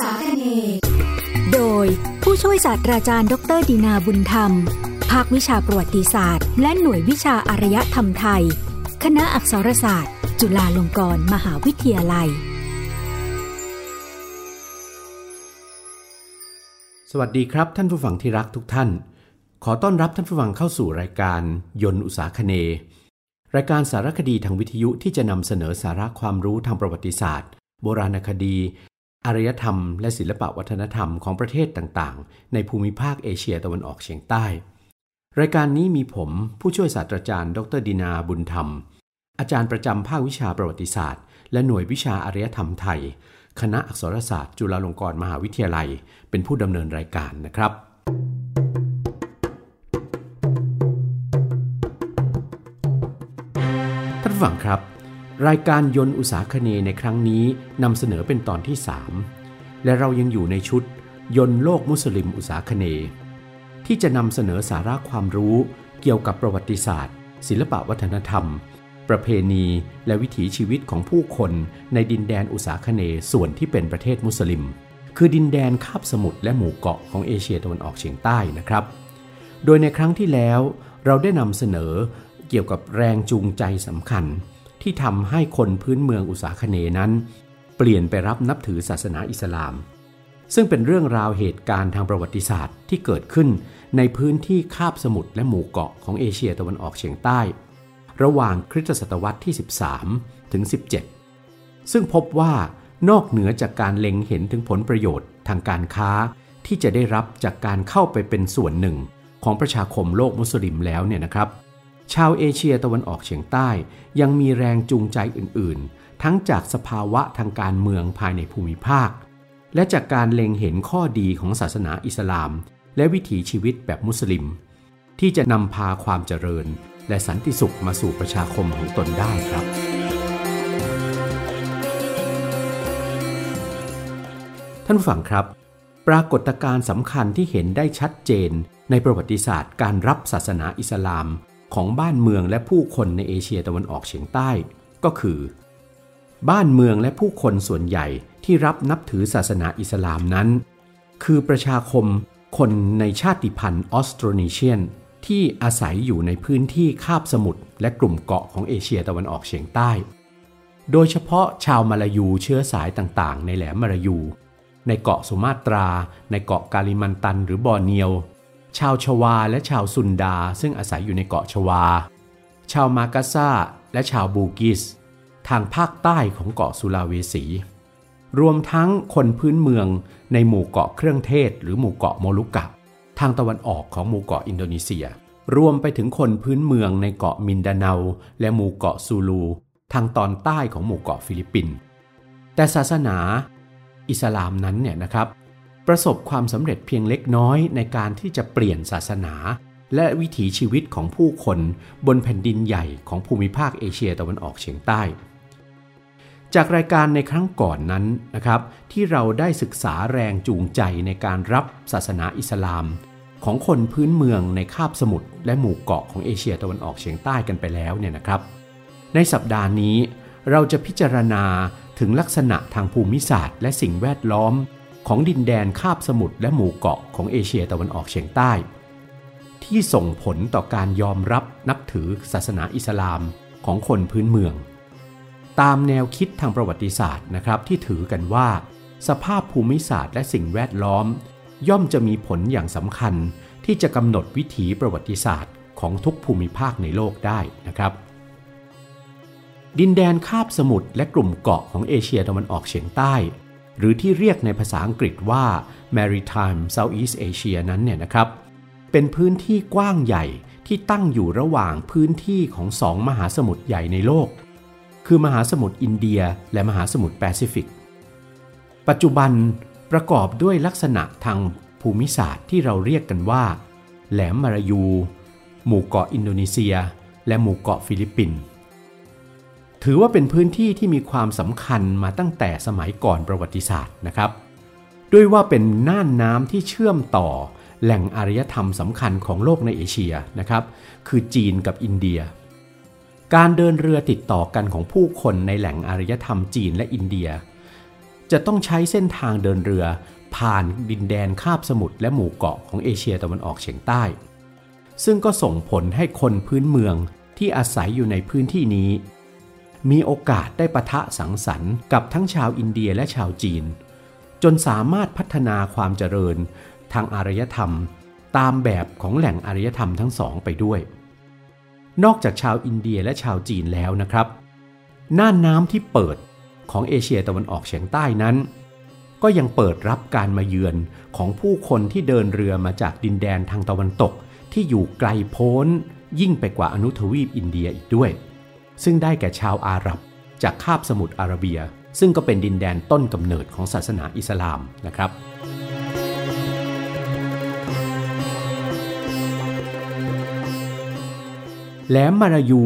สาคเนโดยผู้ช่วยศาสตราจารย์ ดรดีนาบุญธรรม ภาควิชาประวัติศาสตร์ และหน่วยวิชาอารยธรรมไทย คณะอักษรศาสตร์ จุฬาลงกรณ์มหาวิทยาลัย สวัสดีครับท่านผู้ฟังที่รักทุกท่าน ขอต้อนรับท่านผู้ฟังเข้าสู่รายการยนต์อุตสาคเน รายการสารคดีทางวิทยุที่จะนำเสนอสาระความรู้ทางประวัติศาสตร์ โบราณคดี อารยธรรม และศิลปวัฒนธรรมของประเทศต่างๆ ในภูมิภาคเอเชียตะวันออกเฉียงใต้ รายการนี้มีผมผู้ช่วยศาสตราจารย์ ดรดินาบุญธรรม อาจารย์ประจำภาควิชาประวัติศาสตร์ และหน่วยวิชาอารยธรรมไทย คณะอักษรศาสตร์จุฬาลงกรณ์มหาวิทยาลัย เป็นผู้ดำเนินรายการนะครับท่านฟังครับ รายการยนต์อุตสาคเนในครั้งนี้นำเสนอเป็นตอนที่ 3 และเรายังอยู่ในชุดยนต์โลกมุสลิมอุตสาคเน ที่จะนำเสนอสาระความรู้เกี่ยวกับประวัติศาสตร์ ศิลปวัฒนธรรม ประเพณีและวิถีชีวิตของผู้คนในดินแดนอุตสาคเนส่วนที่เป็นประเทศมุสลิม คือดินแดนคาบสมุทรและหมู่เกาะของเอเชียตะวันออกเฉียงใต้นะครับ โดยในครั้งที่แล้วเราได้นำเสนอเกี่ยวกับแรงจูงใจสำคัญ ที่ทำให้คนพื้นเมืองอุตสาคเนนั้น เปลี่ยนไปรับนับถือศาสนาอิสลาม ซึ่งเป็นเรื่องราวเหตุการณ์ทางประวัติศาสตร์ที่เกิดขึ้นในพื้นที่คาบสมุทรและหมู่เกาะของเอเชียตะวันออกเฉียงใต้ ระหว่างคริสตศตวรรษที่ 13 ถึง 17 ซึ่งพบว่านอกเหนือจากการเล็งเห็นถึงผลประโยชน์ทางการค้าที่จะได้รับจากการเข้าไปเป็นส่วนหนึ่งของประชาคมโลกมุสลิมแล้วเนี่ยนะครับ ชาวเอเชียตะวันออกเฉียงใต้ ยังมีแรงจูงใจอื่น ๆ ทั้งจากสภาวะทางการเมืองภายในภูมิภาค และจากการเล็งเห็นข้อดีของศาสนาอิสลาม และวิถีชีวิตแบบมุสลิม ที่จะนำพาความเจริญ และสันติสุขมาสู่ประชาคมของตนได้ครับท่านผู้ฟังครับ ปรากฏการณ์สำคัญที่เห็นได้ชัดเจนในประวัติศาสตร์การรับศาสนาอิสลาม ของบ้านเมืองและผู้คนในเอเชียตะวันออกเฉียงใต้ ก็คือ บ้านเมืองและผู้คนส่วนใหญ่ที่รับนับถือศาสนาอิสลามนั้น คือประชาคมคนในชาติพันธุ์ออสโตรเนเชียน ที่อาศัยอยู่ในพื้นที่คาบสมุทรและกลุ่มเกาะของเอเชียตะวันออกเฉียงใต้ โดยเฉพาะชาวมาลายูเชื้อสายต่างๆ ในแหลมมาลายู ในเกาะสุมาตรา ในเกาะกาลิมันตันหรือบอร์เนียว ชาวชวาและชาวซุนดาซึ่งอาศัยอยู่ในเกาะชวา ชาวมากาซาและชาวบูกิส ทางภาคใต้ของเกาะสุลาเวสี รวมทั้งคนพื้นเมืองในหมู่เกาะเครื่องเทศ หรือหมู่เกาะโมลุกะ ทางตะวันออกของหมู่เกาะอินโดนีเซีย รวมไปถึงคนพื้นเมืองในเกาะมินดาเนา และหมู่เกาะซูลู ทางตอนใต้ของหมู่เกาะฟิลิปปินส์แต่ศาสนาอิสลามนั้นเนี่ยนะครับ ประสบความสำเร็จเพียงเล็กน้อยในการที่จะเปลี่ยนศาสนา และวิถีชีวิตของผู้คนบนแผ่นดินใหญ่ของภูมิภาคเอเชียตะวันออกเฉียงใต้ จากรายการในครั้งก่อนนั้นนะครับ ที่เราได้ศึกษาแรงจูงใจในการรับศาสนาอิสลาม ของคนพื้นเมืองในคาบสมุทรและหมู่เกาะของเอเชียตะวันออกเฉียงใต้กันไปแล้วเนี่ยนะครับ ในสัปดาห์นี้เราจะพิจารณาถึงลักษณะทางภูมิศาสตร์ และสิ่งแวดล้อม ของดินแดนคาบสมุทรและหมู่เกาะของเอเชียตะวันออกเฉียงใต้ ที่ส่งผลต่อการยอมรับนับถือศาสนาอิสลามของคนพื้นเมือง ตามแนวคิดทางประวัติศาสตร์นะครับที่ถือกันว่า สภาพภูมิศาสตร์และสิ่งแวดล้อม ย่อมจะมีผลอย่างสำคัญที่จะกำหนดวิถีประวัติศาสตร์ของทุกภูมิภาคในโลกได้นะครับ ดินแดนคาบสมุทรและกลุ่มเกาะของเอเชียตะวันออกเฉียงใต้ หรือที่เรียกในภาษาอังกฤษว่า Maritime Southeast Asia นั้นเนี่ยนะครับ เป็นพื้นที่กว้างใหญ่ที่ตั้งอยู่ระหว่างพื้นที่ของสองมหาสมุทรใหญ่ในโลก คือมหาสมุทรอินเดียและมหาสมุทรแปซิฟิก ปัจจุบันประกอบด้วยลักษณะทางภูมิศาสตร์ที่เราเรียกกันว่า แหลมมาลายู หมู่เกาะอินโดนีเซีย และหมู่เกาะฟิลิปปินส์ ถือว่าเป็นพื้นที่ที่มีความสำคัญมาตั้งแต่สมัยก่อนประวัติศาสตร์นะครับ ด้วยว่าเป็นน่านน้ำที่เชื่อมต่อแหล่งอารยธรรมสำคัญของโลกในเอเชียนะครับ คือจีนกับอินเดีย การเดินเรือติดต่อกันของผู้คนในแหล่งอารยธรรมจีนและอินเดีย จะต้องใช้เส้นทางเดินเรือผ่านดินแดนคาบสมุทรและหมู่เกาะของเอเชียตะวันออกเฉียงใต้ ซึ่งก็ส่งผลให้คนพื้นเมืองที่อาศัยอยู่ในพื้นที่นี้ มีโอกาสได้ปะทะสังสรรค์กับทั้งชาวอินเดียและชาวจีน จนสามารถพัฒนาความเจริญ ทางอารยธรรม ตามแบบของแหล่งอารยธรรมทั้งสองไปด้วย นอกจากชาวอินเดียและชาวจีนแล้วนะครับ น่านน้ำที่เปิดของเอเชียตะวันออกเฉียงใต้นั้น ก็ยังเปิดรับการมาเยือนของผู้คนที่เดินเรือมาจากดินแดนทางตะวันตกที่อยู่ไกลโพ้นยิ่งไปกว่าอนุทวีปอินเดียอีกด้วย ซึ่งได้แก่ชาวอาหรับ จากคาบสมุทรอาระเบีย ซึ่งก็เป็นดินแดนต้นกำเนิดของศาสนาอิสลามนะครับแหลมมารายู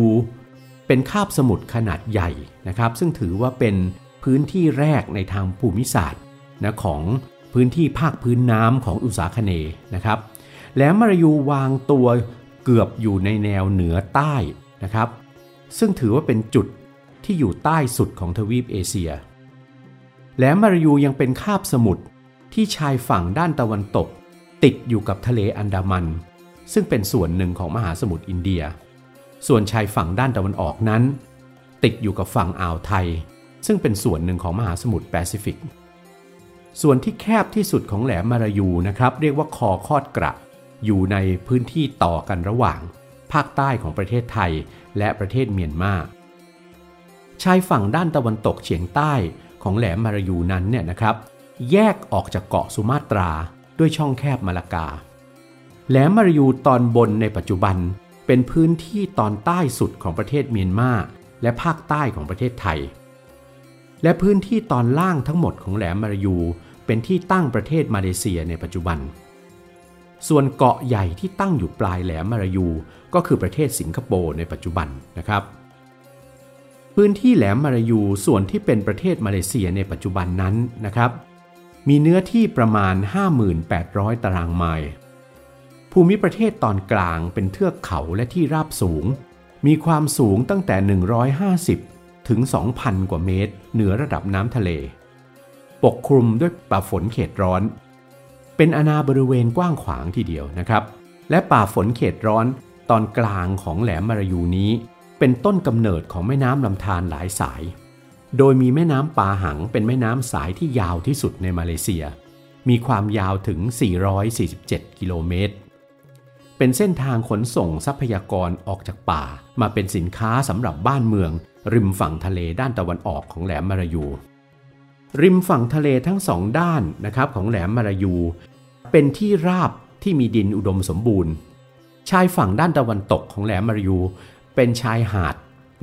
เป็นคาบสมุทรขนาดใหญ่นะครับ ซึ่งถือว่าเป็นพื้นที่แรกในทางภูมิศาสตร์นะของพื้นที่ภาคพื้นน้ำของอุษาคเนนะครับแหลมมารายูวางตัวเกือบอยู่ในแนวเหนือใต้นะครับ ซึ่งถือว่าเป็นจุดที่อยู่ใต้สุดของทวีปเอเชีย แหลมมารายูยังเป็นคาบสมุทรที่ชายฝั่งด้านตะวันตก ติดอยู่กับทะเลอันดามัน ซึ่งเป็นส่วนหนึ่งของมหาสมุทรอินเดีย ส่วนชายฝั่งด้านตะวันออกนั้น ติดอยู่กับฝั่งอ่าวไทย ซึ่งเป็นส่วนหนึ่งของมหาสมุทรแปซิฟิก ส่วนที่แคบที่สุดของแหลมมารายูนะครับ เรียกว่าคอคอดกระ อยู่ในพื้นที่ต่อกันระหว่าง ภาคใต้ของประเทศไทย และประเทศเมียนมาชายฝั่งด้านตะวันตกเฉียงใต้ของแหลมมารายูนั้นเนี่ยนะครับ แยกออกจากเกาะสุมาตราด้วยช่องแคบมาลากา แหลมมารายูตอนบนในปัจจุบันเป็นพื้นที่ตอนใต้สุดของประเทศเมียนมาและภาคใต้ของประเทศไทย และพื้นที่ตอนล่างทั้งหมดของแหลมมารายูเป็นที่ตั้งประเทศมาเลเซียในปัจจุบัน ส่วนเกาะใหญ่ที่ตั้งอยู่ปลายแหลมมารายู ก็คือประเทศสิงคโปร์ในปัจจุบันนะครับ พื้นที่แหลมมารายูส่วนที่เป็นประเทศมาเลเซียในปัจจุบันนั้นนะครับ มีเนื้อที่ประมาณ 5,800ตารางไมล์ภูมิประเทศตอนกลางเป็นเทือกเขาและที่ราบสูง มีความสูงตั้งแต่ 150 ถึง 2,000 กว่าเมตร เหนือระดับน้ำทะเล ปกคลุมด้วยป่าฝนเขตร้อน เป็นอาณาบริเวณกว้างขวางทีเดียวนะครับ และป่าฝนเขตร้อนตอนกลางของแหลมมารายูนี้ เป็นต้นกำเนิดของแม่น้ำลำธารหลายสาย โดยมีแม่น้ำปาหังเป็นแม่น้ำสายที่ยาวที่สุดในมาเลเซีย มีความยาวถึง 447 กิโลเมตร เป็นเส้นทางขนส่งทรัพยากรออกจากป่า มาเป็นสินค้าสำหรับบ้านเมือง ริมฝั่งทะเลด้านตะวันออกของแหลมมารายู ริมฝั่งทะเลทั้งสองด้านนะครับของแหลมมารายู เป็นที่ราบที่มีดินอุดมสมบูรณ์ ชายฝั่งด้านตะวันตกของแหลมมารายู เป็นชายหาด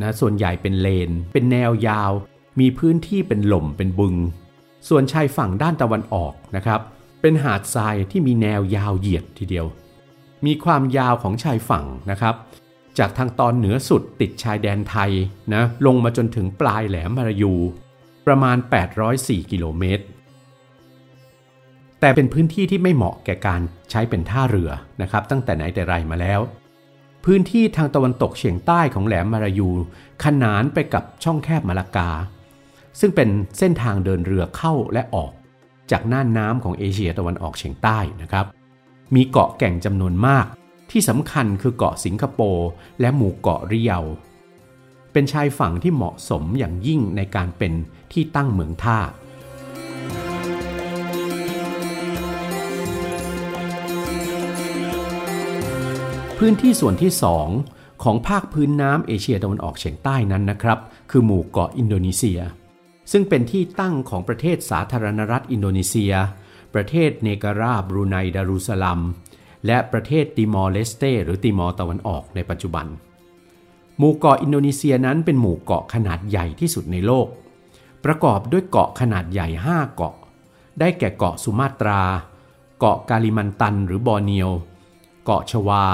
นะส่วนใหญ่เป็นเลน เป็นแนวยาว มีพื้นที่เป็นหล่มเป็นบึง ส่วนชายฝั่งด้านตะวันออกนะครับ เป็นหาดทรายที่มีแนวยาวเหยียดทีเดียว มีความยาวของชายฝั่งนะครับจากทางตอนเหนือสุดติดชายแดนไทยนะลงมาจนถึงปลายแหลมมารายู ประมาณ 804 กิโลเมตร แต่เป็นพื้นที่ที่ไม่เหมาะแก่การใช้เป็นท่าเรือนะครับ ตั้งแต่ไหนแต่ไรมาแล้ว พื้นที่ทางตะวันตกเฉียงใต้ของแหลมมารายู ขนานไปกับช่องแคบมาลากา ซึ่งเป็นเส้นทางเดินเรือเข้าและออก จากน่านน้ำของเอเชียตะวันออกเฉียงใต้นะครับ มีเกาะแก่งจำนวนมากที่สำคัญคือเกาะสิงคโปร์และหมู่เกาะริเยา เป็นชายฝั่งที่เหมาะสมอย่างยิ่งในการเป็นที่ตั้งเมืองท่า พื้นที่ส่วนที่สองของภาคพื้นน้ำเอเชียตะวันออกเฉียงใต้นั้นนะครับ คือหมู่เกาะอินโดนีเซีย ซึ่งเป็นที่ตั้งของประเทศสาธารณรัฐอินโดนีเซีย ประเทศเนการาบรูไนดารุสลัม และประเทศติมอร์เลสเต หรือติมอร์ตะวันออกในปัจจุบัน หมู่เกาะอินโดนีเซียนั้นเป็นหมู่เกาะขนาดใหญ่ที่สุดในโลก ประกอบด้วยเกาะขนาดใหญ่ 5 เกาะ ได้แก่เกาะสุมาตรา เกาะกาลิมันตันหรือบอร์เนียว เกาะชวา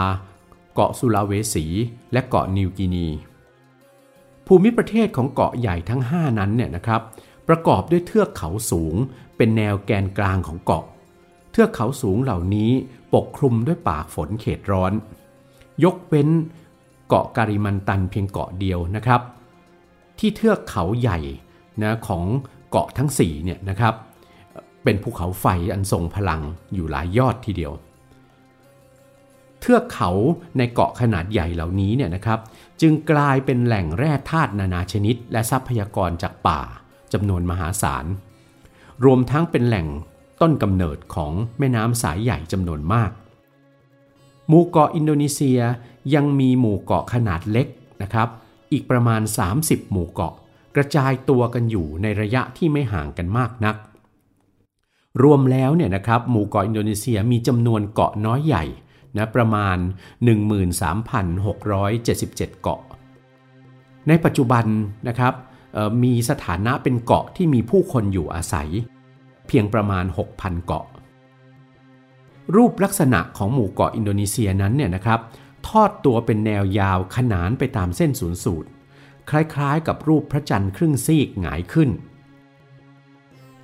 เกาะสุลาเวสี และเกาะนิวกินี ภูมิประเทศของเกาะใหญ่ทั้ง 5 นั้นเนี่ยนะครับ ประกอบด้วยเทือกเขาสูง เป็นแนวแกนกลางของเกาะ เทือกเขาสูงเหล่านี้ปกคลุมด้วยป่าฝนเขตร้อน ยกเว้น เกาะการิมันตันเพียงเกาะเดียวนะครับ ที่เทือกเขาใหญ่นะของเกาะทั้ง4เนี่ยนะครับเป็นภูเขาไฟอันทรงพลังอยู่หลายยอดทีเดียว เทือกเขาในเกาะขนาดใหญ่เหล่านี้เนี่ยนะครับจึงกลายเป็นแหล่งแร่ธาตุนานาชนิด และทรัพยากรจากป่าจำนวนมหาศาล รวมทั้งเป็นแหล่งต้นกำเนิดของแม่น้ำสายใหญ่จำนวนมาก หมู่เกาะอินโดนีเซียยังมีหมู่เกาะขนาดเล็กนะครับ อีกประมาณ 30 หมู่เกาะ กระจายตัวกันอยู่ในระยะที่ไม่ห่างกันมากนัก รวมแล้วเนี่ยนะครับหมู่เกาะอินโดนีเซียมีจำนวนเกาะน้อยใหญ่นะประมาณ 13,677 เกาะ ในปัจจุบันนะครับมีสถานะเป็นเกาะที่มีผู้คนอยู่อาศัย เพียงประมาณ 6,000 เกาะ รูปลักษณะของหมู่เกาะอินโดนีเซียนั้นเนี่ยนะครับทอดตัวเป็นแนวยาวขนานไปตามเส้นศูนย์สูตร คล้ายๆ กับรูปพระจันทร์ครึ่งซีกหงายขึ้น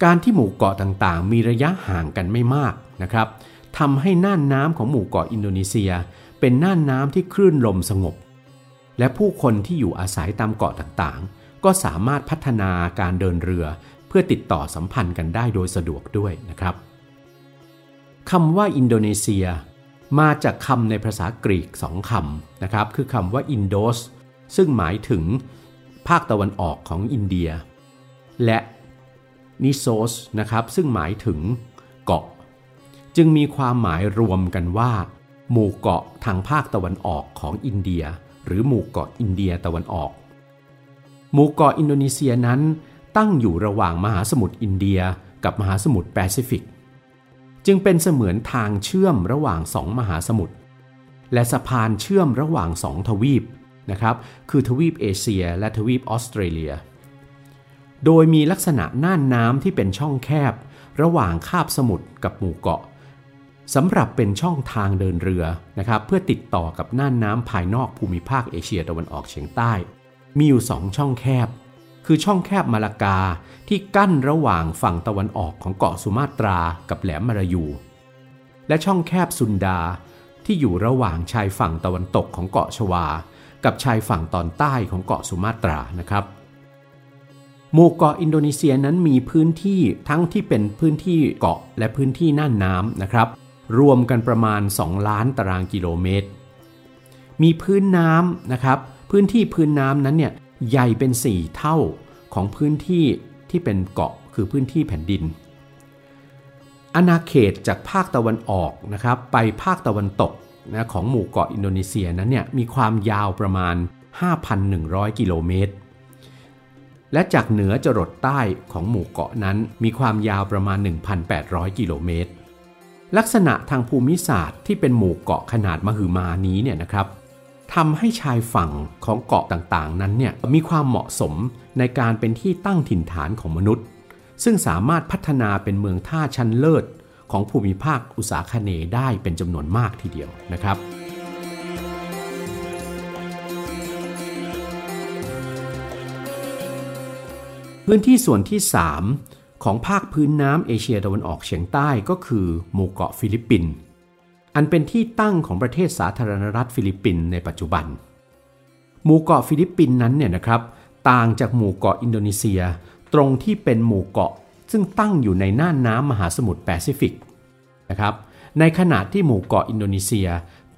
การที่หมู่เกาะต่างๆ มีระยะห่างกันไม่มากนะครับทำให้น่านน้ำของหมู่เกาะอินโดนีเซีย เป็นน่านน้ำที่คลื่นลมสงบ และผู้คนที่อยู่อาศัยตามเกาะต่างๆ ก็สามารถพัฒนาการเดินเรือ เพื่อติดต่อสัมพันธ์กันได้โดยสะดวกด้วยนะครับ คำว่าอินโดนีเซีย มาจากคำในภาษากรีกสองคำนะครับ คือคำว่าอินโดสซึ่งหมายถึงภาคตะวันออกของอินเดีย และนิโซสนะครับ ซึ่งหมายถึงเกาะ จึงมีความหมายรวมกันว่า หมู่เกาะทางภาคตะวันออกของอินเดีย หรือหมู่เกาะอินเดียตะวันออก หมู่เกาะอินโดนีเซียนั้นตั้งอยู่ระหว่างมหาสมุทรอินเดียกับมหาสมุทรแปซิฟิก จึงเป็นเสมือนทางเชื่อมระหว่างสองมหาสมุทรและสะพานเชื่อมระหว่างสองทวีปนะครับคือทวีปเอเชีย และทวีปออสเตรเลีย โดยมีลักษณะน่านน้ำที่เป็นช่องแคบ ระหว่างคาบสมุทรกับหมู่เกาะสำหรับเป็นช่องทางเดินเรือนะครับเพื่อติดต่อกับน่านน้ำภายนอกภูมิภาคเอเชียตะวันออกเฉียงใต้ มีอยู่สองช่องแคบ คือช่องแคบมาลากาที่กั้นระหว่างฝั่งตะวันออกของเกาะสุมาตรากับแหลมมารายู และช่องแคบซุนดาที่อยู่ระหว่างชายฝั่งตะวันตกของเกาะชวา กับชายฝั่งตอนใต้ของเกาะสุมาตรานะครับ หมู่เกาะอินโดนีเซียนั้นมีพื้นที่ทั้งที่เป็นพื้นที่เกาะและพื้นที่น่านน้ำนะครับ รวมกันประมาณ 2 ล้านตารางกิโลเมตร มีพื้นน้ำนะครับ พื้นที่พื้นน้ำนั้นเนี่ย ใหญ่เป็น 4 เท่าของพื้นที่ที่เป็นเกาะคือพื้นที่แผ่นดิน อาณาเขตจากภาคตะวันออกนะครับไปภาคตะวันตกนะของหมู่เกาะอินโดนีเซียนั้นเนี่ยมีความยาวประมาณ 5,100 กิโลเมตร และจากเหนือจรดใต้ของหมู่เกาะนั้นมีความยาวประมาณ 1,800 กิโลเมตร ลักษณะทางภูมิศาสตร์ที่เป็นหมู่เกาะขนาดมหึมานี้เนี่ยนะครับ ทำให้ชายฝั่งของเกาะต่างๆ นั้นเนี่ยมีความเหมาะสมในการเป็นที่ตั้งถิ่นฐานของมนุษย์ ซึ่งสามารถพัฒนาเป็นเมืองท่าชั้นเลิศ ของภูมิภาคอุตสาคเนได้เป็นจำนวนมากทีเดียวนะครับพื้นที่ส่วนที่ 3 ของภาคพื้นน้ำเอเชียตะวันออกเฉียงใต้ก็คือหมู่เกาะฟิลิปปินส์ อันเป็นที่ตั้งของประเทศสาธารณรัฐฟิลิปปินส์ในปัจจุบัน หมู่เกาะฟิลิปปินส์นั้นเนี่ยนะครับ ต่างจากหมู่เกาะอินโดนีเซีย ตรงที่เป็นหมู่เกาะซึ่งตั้งอยู่ในน่านน้ำมหาสมุทรแปซิฟิกนะครับ ในขณะที่หมู่เกาะอินโดนีเซีย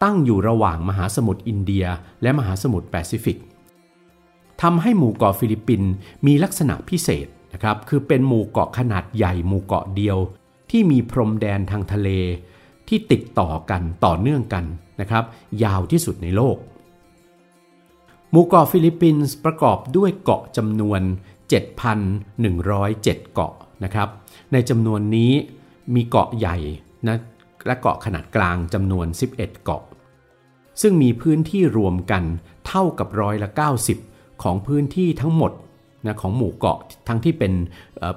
ตั้งอยู่ระหว่างมหาสมุทรอินเดีย และมหาสมุทรแปซิฟิกทำให้หมู่เกาะฟิลิปปินส์มีลักษณะพิเศษนะครับ คือเป็นหมู่เกาะขนาดใหญ่หมู่เกาะเดียว ที่มีพรมแดนทางทะเล ที่ติดต่อกันต่อเนื่องกันนะครับ ยาวที่สุดในโลกหมู่เกาะฟิลิปปินส์ประกอบด้วยเกาะจำนวน 7,107 เกาะนะครับ ในจำนวนนี้มีเกาะใหญ่นะและเกาะขนาดกลางจำนวน 11 เกาะ ซึ่งมีพื้นที่รวมกันเท่ากับร้อยละ 90 ของพื้นที่ทั้งหมด นะของหมู่เกาะทั้งที่เป็น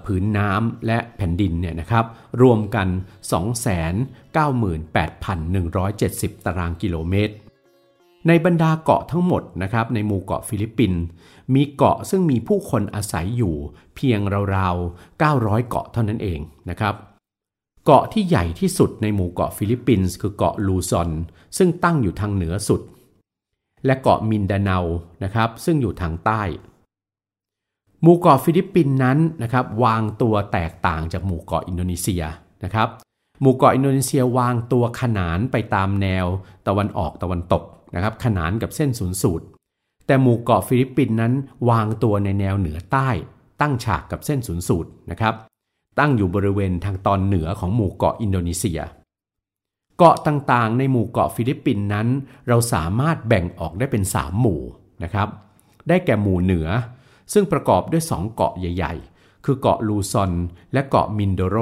ผืนน้ำและแผ่นดินเนี่ยนะครับรวมกัน 298,170 ตารางกิโลเมตร ในบรรดาเกาะทั้งหมดนะครับในหมู่เกาะฟิลิปปินส์มีเกาะซึ่งมีผู้คนอาศัยอยู่เพียงราวๆ 900 เกาะเท่านั้นเองนะครับเกาะที่ใหญ่ที่สุดในหมู่เกาะฟิลิปปินส์คือเกาะลูซอน ซึ่งตั้งอยู่ทางเหนือสุด และเกาะมินดาเนานะครับซึ่งอยู่ทางใต้ หมู่เกาะฟิลิปปินส์นั้นนะครับวางตัวแตกต่างจากหมู่เกาะอินโดนีเซียนะครับหมู่เกาะอินโดนีเซียวางตัวขนานไปตามแนวตะวันออกตะวันตกนะครับขนานกับเส้นศูนย์สูตร แต่หมู่เกาะฟิลิปปินส์นั้นวางตัวในแนวเหนือใต้ ตั้งฉากกับเส้นศูนย์สูตรนะครับตั้งอยู่บริเวณทางตอนเหนือของหมู่เกาะอินโดนีเซีย เกาะต่างๆ ในหมู่เกาะฟิลิปปินส์นั้น เราสามารถแบ่งออกได้เป็น 3 หมู่นะครับได้แก่หมู่เหนือ ซึ่งประกอบด้วย2เกาะใหญ่ ๆ คือเกาะลูซอนและเกาะมินโดโร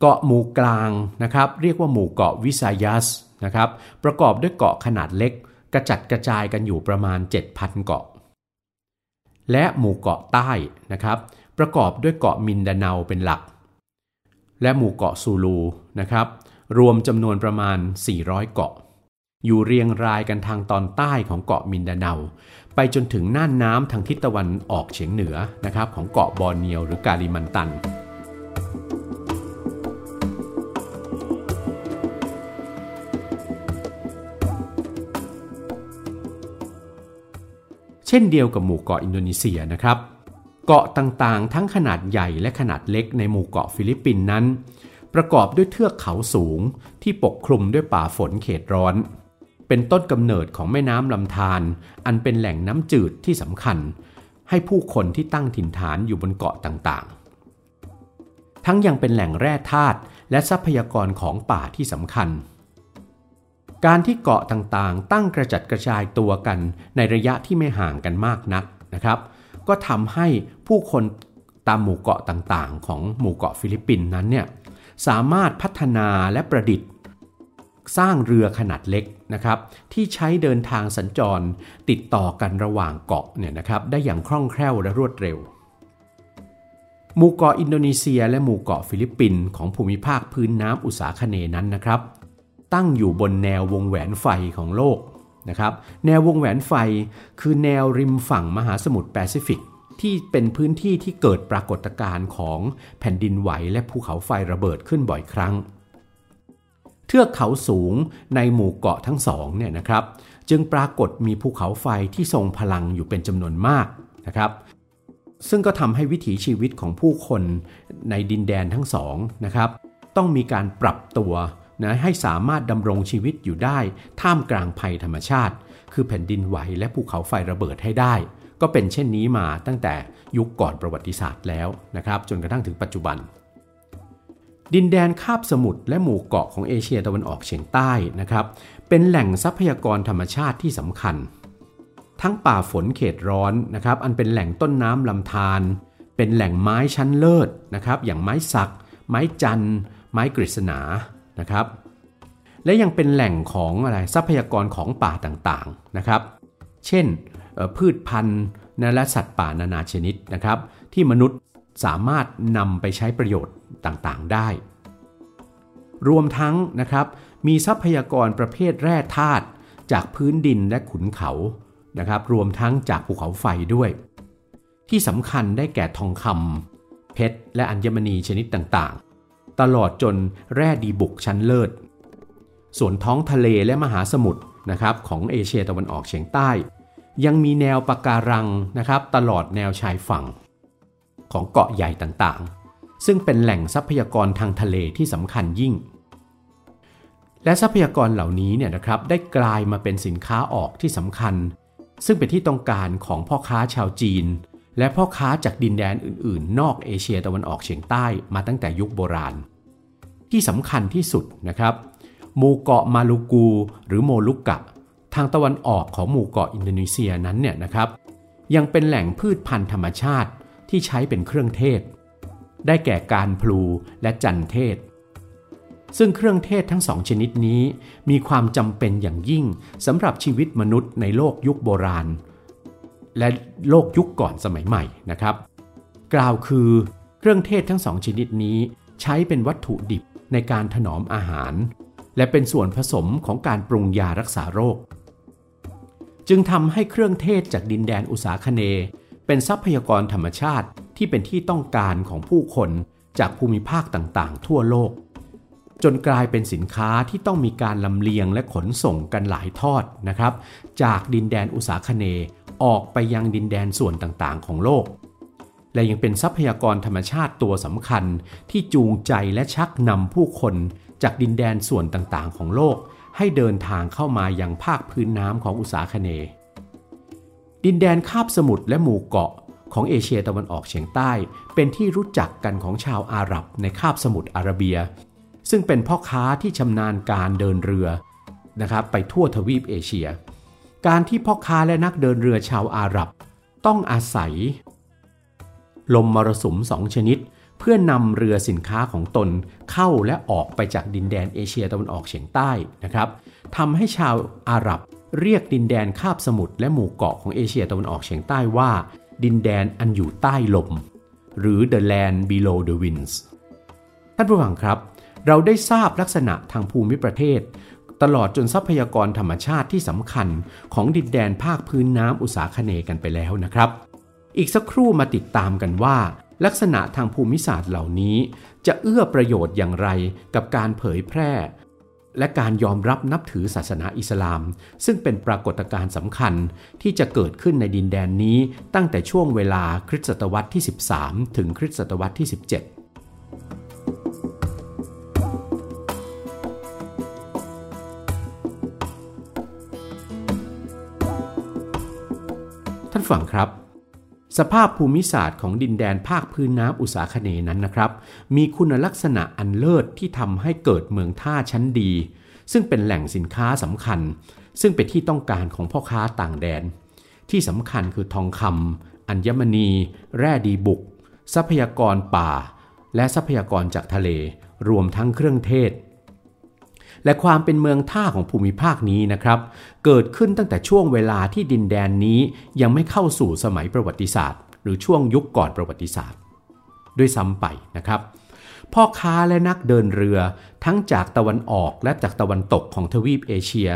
เกาะหมู่กลางนะครับเรียกว่าหมู่เกาะวิซายัสนะครับประกอบด้วยเกาะขนาดเล็ก กระจัดกระจายกันอยู่ประมาณ 7,000 เกาะ และหมู่เกาะใต้นะครับประกอบด้วยเกาะมินดาเนาเป็นหลัก และหมู่เกาะซูลูนะครับรวมจำนวนประมาณ 400 เกาะ อยู่เรียงรายกันทางตอนใต้ของเกาะมินดาเนา ไปจนถึงน่านน้ำทางทิศตะวันออกเฉียงเหนือนะครับของเกาะบอร์เนียวหรือกาลิมันตัน เช่นเดียวกับหมู่เกาะอินโดนีเซียนะครับ เกาะต่างๆ ทั้งขนาดใหญ่และขนาดเล็กในหมู่เกาะฟิลิปปินส์นั้น ประกอบด้วยเทือกเขาสูงที่ปกคลุมด้วยป่าฝนเขตร้อน เป็นต้นกำเนิดของแม่น้ำลำธารอันเป็นแหล่งน้ำจืดที่สำคัญ ให้ผู้คนที่ตั้งถิ่นฐานอยู่บนเกาะต่างๆ ทั้งยังเป็นแหล่งแร่ธาตุและทรัพยากรของป่าที่สำคัญ การที่เกาะต่างๆ ตั้งกระจัดกระจายตัวกันในระยะที่ไม่ห่างกันมากนักนะครับ ก็ทำให้ผู้คนตามหมู่เกาะต่างๆ ของหมู่เกาะฟิลิปปินส์นั้นเนี่ยสามารถพัฒนาและประดิษฐ์ สร้างเรือขนาดเล็กนะครับที่ใช้เดินทางสัญจรติดต่อกันระหว่างเกาะเนี่ยนะครับได้อย่างคล่องแคล่วและรวดเร็ว หมู่เกาะอินโดนีเซีย และหมู่เกาะฟิลิปปินส์ของภูมิภาคพื้นน้ำอุษาคเนย์นั้นนะครับ ตั้งอยู่บนแนววงแหวนไฟของโลกนะครับแนววงแหวนไฟคือแนวริมฝั่งมหาสมุทรแปซิฟิกที่เป็นพื้นที่ที่เกิดปรากฏการณ์ของแผ่นดินไหวและภูเขาไฟระเบิดขึ้นบ่อยครั้ง เทือกเขาสูงในหมู่เกาะทั้งสองเนี่ยนะครับ จึงปรากฏมีภูเขาไฟที่ทรงพลังอยู่เป็นจำนวนมากนะครับ ซึ่งก็ทำให้วิถีชีวิตของผู้คนในดินแดนทั้งสองนะครับ ต้องมีการปรับตัวนะให้สามารถดำรงชีวิตอยู่ได้ท่ามกลางภัยธรรมชาติ คือแผ่นดินไหวและภูเขาไฟระเบิดให้ได้ ก็เป็นเช่นนี้มาตั้งแต่ยุคก่อนประวัติศาสตร์แล้วนะครับ จนกระทั่งถึงปัจจุบัน ดินแดนคาบสมุทรและหมู่เกาะของเอเชียตะวันออกเฉียงใต้นะครับ เป็นแหล่งทรัพยากรธรรมชาติที่สำคัญ ทั้งป่าฝนเขตร้อนนะครับ อันเป็นแหล่งต้นน้ำลำธารเป็นแหล่งไม้ชั้นเลิศนะครับ อย่างไม้สัก ไม้จันไม้กฤษณานะครับ และยังเป็นแหล่งของอะไรทรัพยากรของป่าต่างๆนะครับ เช่นพืชพันธุ์และสัตว์ป่านานาชนิดนะครับ ที่มนุษย์สามารถนำไปใช้ประโยชน์ ต่างๆได้ รวมทั้งนะครับมีทรัพยากรประเภทแร่ธาตุจากพื้นดินและขุนเขานะครับรวมทั้งจากภูเขาไฟด้วย ที่สำคัญได้แก่ทองคำเพชร และอัญมณีชนิดต่างๆ ตลอดจนแร่ดีบุกชั้นเลิศ ส่วนท้องทะเลและมหาสมุทรนะครับของเอเชียตะวันออกเฉียงใต้ ยังมีแนวปะการังนะครับตลอดแนวชายฝั่ง ของเกาะใหญ่ต่างๆ ซึ่งเป็นแหล่งทรัพยากรทางทะเลที่สำคัญยิ่ง และทรัพยากรเหล่านี้เนี่ยนะครับได้กลายมาเป็นสินค้าออกที่สำคัญ ซึ่งเป็นที่ต้องการของพ่อค้าชาวจีน และพ่อค้าจากดินแดนอื่น ๆ นอกเอเชียตะวันออกเฉียงใต้มาตั้งแต่ยุคโบราณ ที่สำคัญที่สุดนะครับหมู่เกาะมาลูกู หรือโมลุกกะ ทางตะวันออกของหมู่เกาะอินโดนีเซียนั้นเนี่ยนะครับ ยังเป็นแหล่งพืชพันธุ์ธรรมชาติที่ใช้เป็นเครื่องเทศ ได้แก่การพลูและจันเทศ ซึ่งเครื่องเทศทั้งสองชนิดนี้มีความจำเป็นอย่างยิ่งสำหรับชีวิตมนุษย์ในโลกยุคโบราณ และโลกยุคก่อนสมัยใหม่นะครับ กล่าวคือเครื่องเทศทั้งสองชนิดนี้ใช้เป็นวัตถุดิบในการถนอมอาหาร และเป็นส่วนผสมของการปรุงยารักษาโรค จึงทำให้เครื่องเทศจากดินแดนอุษาคเน เป็นทรัพยากรธรรมชาติ ที่เป็นที่ต้องการของผู้คนจากภูมิภาคต่างๆ ทั่วโลก จนกลายเป็นสินค้าที่ต้องมีการลำเลียงและขนส่งกันหลายทอดนะครับ จากดินแดนอุษาคเนย์ออกไปยังดินแดนส่วนต่างๆ ของโลก และยังเป็นทรัพยากรธรรมชาติตัวสำคัญที่จูงใจและชักนำผู้คนจากดินแดนส่วนต่างๆ ของโลก ให้เดินทางเข้ามายังภาคพื้นน้ำของอุษาคเน ดินแดนคาบสมุทรและหมู่เกาะ ของเอเชียตะวันออกเฉียงใต้ เป็นที่รู้จักกันของชาวอาหรับในคาบสมุทรอาระเบีย ซึ่งเป็นพ่อค้าที่ชำนาญการเดินเรือนะครับไปทั่วทวีปเอเชีย การที่พ่อค้าและนักเดินเรือชาวอาหรับ ต้องอาศัย ลมมรสุมสองชนิด เพื่อนำเรือสินค้าของตนเข้าและออกไปจากดินแดนเอเชียตะวันออกเฉียงใต้นะครับทำให้ชาวอาหรับเรียกดินแดนคาบสมุทรและหมู่เกาะของเอเชียตะวันออกเฉียงใต้ว่า ดินแดนอันอยู่ใต้ลม หรือ the land below the winds ท่านผู้ฟังครับ เราได้ทราบลักษณะทางภูมิประเทศ ตลอดจนทรัพยากรธรรมชาติที่สำคัญของดินแดนภาคพื้นน้ำอุษาคเนกันไปแล้วนะครับ อีกสักครู่มาติดตามกันว่า ลักษณะทางภูมิศาสตร์เหล่านี้ จะเอื้อประโยชน์อย่างไรกับการเผยแพร่ และการยอมรับนับถือศาสนาอิสลาม ซึ่งเป็นปรากฏการณ์สำคัญที่จะเกิดขึ้นในดินแดนนี้ตั้งแต่ช่วงเวลาคริสตศตวรรษที่ 13 ถึงคริสตศตวรรษที่ 17ท่านฟังครับ สภาพภูมิศาสตร์ของดินแดนภาคพื้นน้ำอุษาคเนนั้นนะครับ มีคุณลักษณะอันเลิศที่ทำให้เกิดเมืองท่าชั้นดี ซึ่งเป็นแหล่งสินค้าสำคัญ ซึ่งเป็นที่ต้องการของพ่อค้าต่างแดน ที่สำคัญคือทองคำอัญมณี แร่ดีบุก ทรัพยากรป่า และทรัพยากรจากทะเล รวมทั้งเครื่องเทศ และความเป็นเมืองท่าของภูมิภาคนี้นะครับ เกิดขึ้นตั้งแต่ช่วงเวลาที่ดินแดนนี้ยังไม่เข้าสู่สมัยประวัติศาสตร์ หรือช่วงยุคก่อนประวัติศาสตร์ ด้วยซ้ำไปนะครับพ่อค้าและนักเดินเรือทั้งจากตะวันออกและจากตะวันตกของทวีปเอเชีย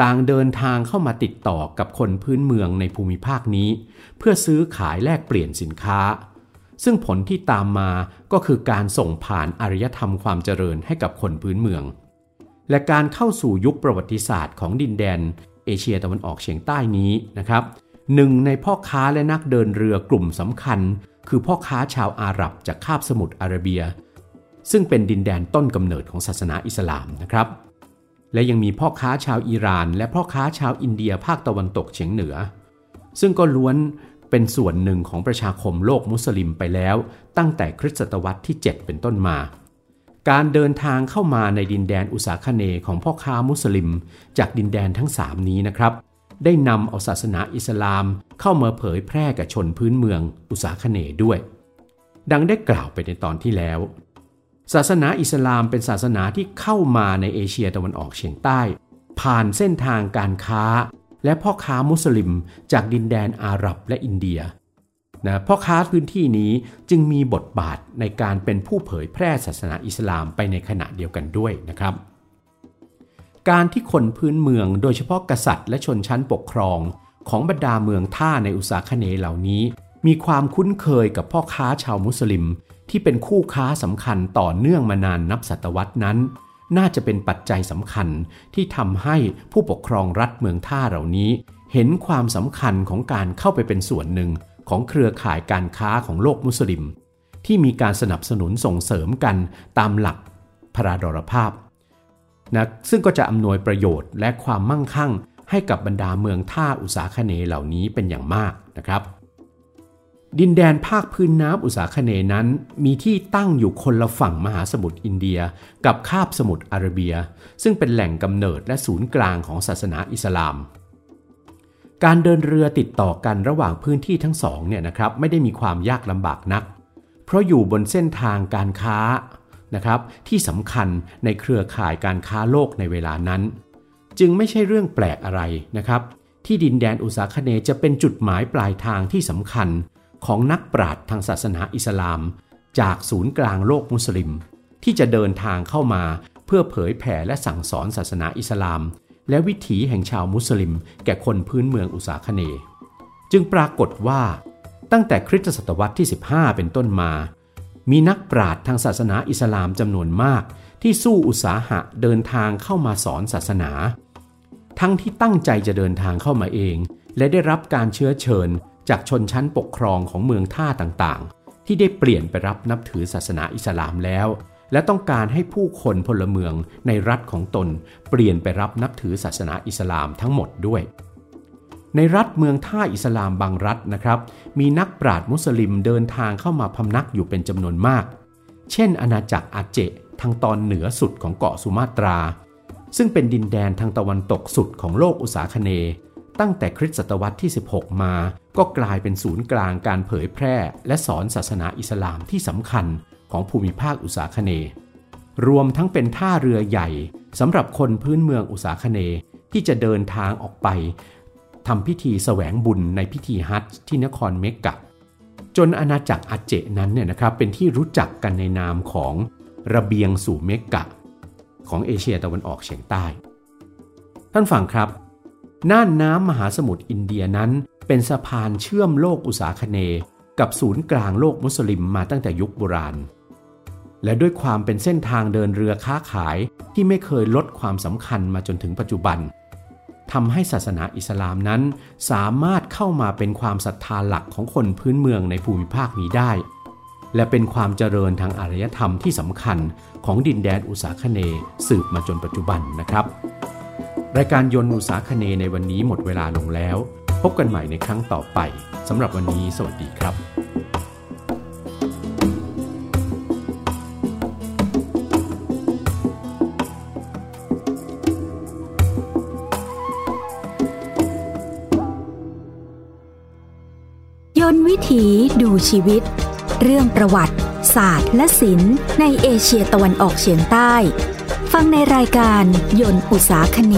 ต่างเดินทางเข้ามาติดต่อกับคนพื้นเมืองในภูมิภาคนี้ เพื่อซื้อขายแลกเปลี่ยนสินค้า ซึ่งผลที่ตามมาก็คือการส่งผ่านอารยธรรมความเจริญให้กับคนพื้นเมือง และการเข้าสู่ยุคประวัติศาสตร์ของดินแดน เอเชียตะวันออกเฉียงใต้นี้นะครับหนึ่งในพ่อค้าและนักเดินเรือกลุ่มสำคัญ คือพ่อค้าชาวอาหรับจากคาบสมุทรอาระเบีย ซึ่งเป็นดินแดนต้นกำเนิดของศาสนาอิสลามนะครับ และยังมีพ่อค้าชาวอิหร่าน และพ่อค้าชาวอินเดียภาคตะวันตกเฉียงเหนือ ซึ่งก็ล้วนเป็นส่วนหนึ่งของประชาคมโลกมุสลิมไปแล้ว ตั้งแต่คริสตศตวรรษที่ 7 เป็นต้นมา การเดินทางเข้ามาในดินแดนอุษาคเนของพ่อค้ามุสลิม จากดินแดนทั้ง3นี้นะครับ ได้นำเอาศาสนาอิสลามเข้ามาเผยแพร่กับชนพื้นเมืองอุษาคเนด้วย ดังได้กล่าวไปในตอนที่แล้ว ศาสนาอิสลามเป็นศาสนาที่เข้ามาในเอเชียตะวันออกเฉียงใต้ ผ่านเส้นทางการค้า และพ่อค้ามุสลิม จากดินแดนอาหรับและอินเดีย นะพ่อค้าพื้นที่นี้จึงมีบทบาทในการเป็นผู้เผยแพร่ศาสนาอิสลามไปในขณะเดียวกันด้วยนะครับ การที่คนพื้นเมืองโดยเฉพาะกษัตริย์และชนชั้นปกครองของบรรดาเมืองท่าในอุษาคเนเหล่านี้ มีความคุ้นเคยกับพ่อค้าชาวมุสลิม ที่เป็นคู่ค้าสำคัญต่อเนื่องมานานนับศตวรรษนั้น น่าจะเป็นปัจจัยสำคัญที่ทำให้ผู้ปกครองรัฐเมืองท่าเหล่านี้ เห็นความสำคัญของการเข้าไปเป็นส่วนหนึ่ง ของเครือข่ายการค้าของโลกมุสลิม ที่มีการสนับสนุนส่งเสริมกันตามหลักพราดรภาพนะซึ่งก็จะอำนวยประโยชน์และความมั่งคั่งให้กับบรรดาเมืองท่าอุษาคเนเหล่านี้เป็นอย่างมากนะครับ ดินแดนภาคพื้นน้ำอุษาคเนนั้นมีที่ตั้งอยู่คนละฝั่งมหาสมุทรอินเดีย กับคาบสมุทรอาระเบีย ซึ่งเป็นแหล่งกำเนิดและศูนย์กลางของศาสนาอิสลาม การเดินเรือติดต่อกันระหว่างพื้นที่ทั้งสองเนี่ยนะครับไม่ได้มีความยากลำบากนัก เพราะอยู่บนเส้นทางการค้านะครับที่สำคัญในเครือข่ายการค้าโลกในเวลานั้น จึงไม่ใช่เรื่องแปลกอะไรนะครับ ที่ดินแดนอุษาคเนจะเป็นจุดหมายปลายทางที่สำคัญของนักปราชญ์ทางศาสนาอิสลาม จากศูนย์กลางโลกมุสลิม ที่จะเดินทางเข้ามาเพื่อเผยแผ่และสั่งสอนศาสนาอิสลาม และวิถีแห่งชาวมุสลิมแก่คนพื้นเมืองอุษาคเน จึงปรากฏว่า ตั้งแต่คริสตศตวรรษที่ 15 เป็นต้นมา มีนักปราชญ์ทางศาสนาอิสลามจำนวนมาก ที่สู้อุตสาหะเดินทางเข้ามาสอนศาสนา ทั้งที่ตั้งใจจะเดินทางเข้ามาเอง และได้รับการเชื้อเชิญจากชนชั้นปกครองของเมืองท่าต่างๆ ที่ได้เปลี่ยนไปรับนับถือศาสนาอิสลามแล้ว และต้องการให้ผู้คนพลเมืองในรัฐของตนเปลี่ยนไปรับนับถือศาสนาอิสลามทั้งหมดด้วย ในรัฐเมืองท่าอิสลามบางรัฐนะครับ มีนักปราชญ์มุสลิมเดินทางเข้ามาพำนักอยู่เป็นจำนวนมาก เช่น อาณาจักรอาเจทางตอนเหนือสุดของเกาะสุมาตรา ซึ่งเป็นดินแดนทางตะวันตกสุดของโลกอุษาคเนตั้งแต่คริสตศตวรรษที่ 16 มาก็กลายเป็นศูนย์กลางการเผยแพร่ และสอนศาสนาอิสลามที่สำคัญ ของภูมิภาคอุษาคเน รวมทั้งเป็นท่าเรือใหญ่สำหรับคนพื้นเมืองอุษาคเนที่จะเดินทางออกไปทำพิธีแสวงบุญในพิธีฮัจญ์ที่นครเมกกะ จนอาณาจักรอาเจนั้นเนี่ยนะครับเป็นที่รู้จักกันในนามของระเบียงสู่เมกกะ ของเอเชียตะวันออกเฉียงใต้ ท่านฟังครับน่านน้ำมหาสมุทรอินเดียนั้นเป็นสะพานเชื่อมโลกอุษาคเน กับศูนย์กลางโลกมุสลิมมาตั้งแต่ยุคโบราณ และด้วยความเป็นเส้นทางเดินเรือค้าขายที่ไม่เคยลดความสำคัญมาจนถึงปัจจุบันทำให้ศาสนาอิสลามนั้น สามารถเข้ามาเป็นความศรัทธาหลักของคนพื้นเมืองในภูมิภาคนี้ได้ และเป็นความเจริญทางอารยธรรมที่สำคัญของดินแดนอุษาคเนสืบมาจนปัจจุบันนะครับ รายการยนต์อุษาคเนในวันนี้หมดเวลาลงแล้ว พบกันใหม่ในครั้งต่อไปสำหรับวันนี้ สวัสดีครับ ถีดูชีวิต เรื่องประวัติ ศาสตร์และศิลป์ในเอเชียตะวันออกเฉียงใต้ ฟังในรายการยนต์อุตสาคเน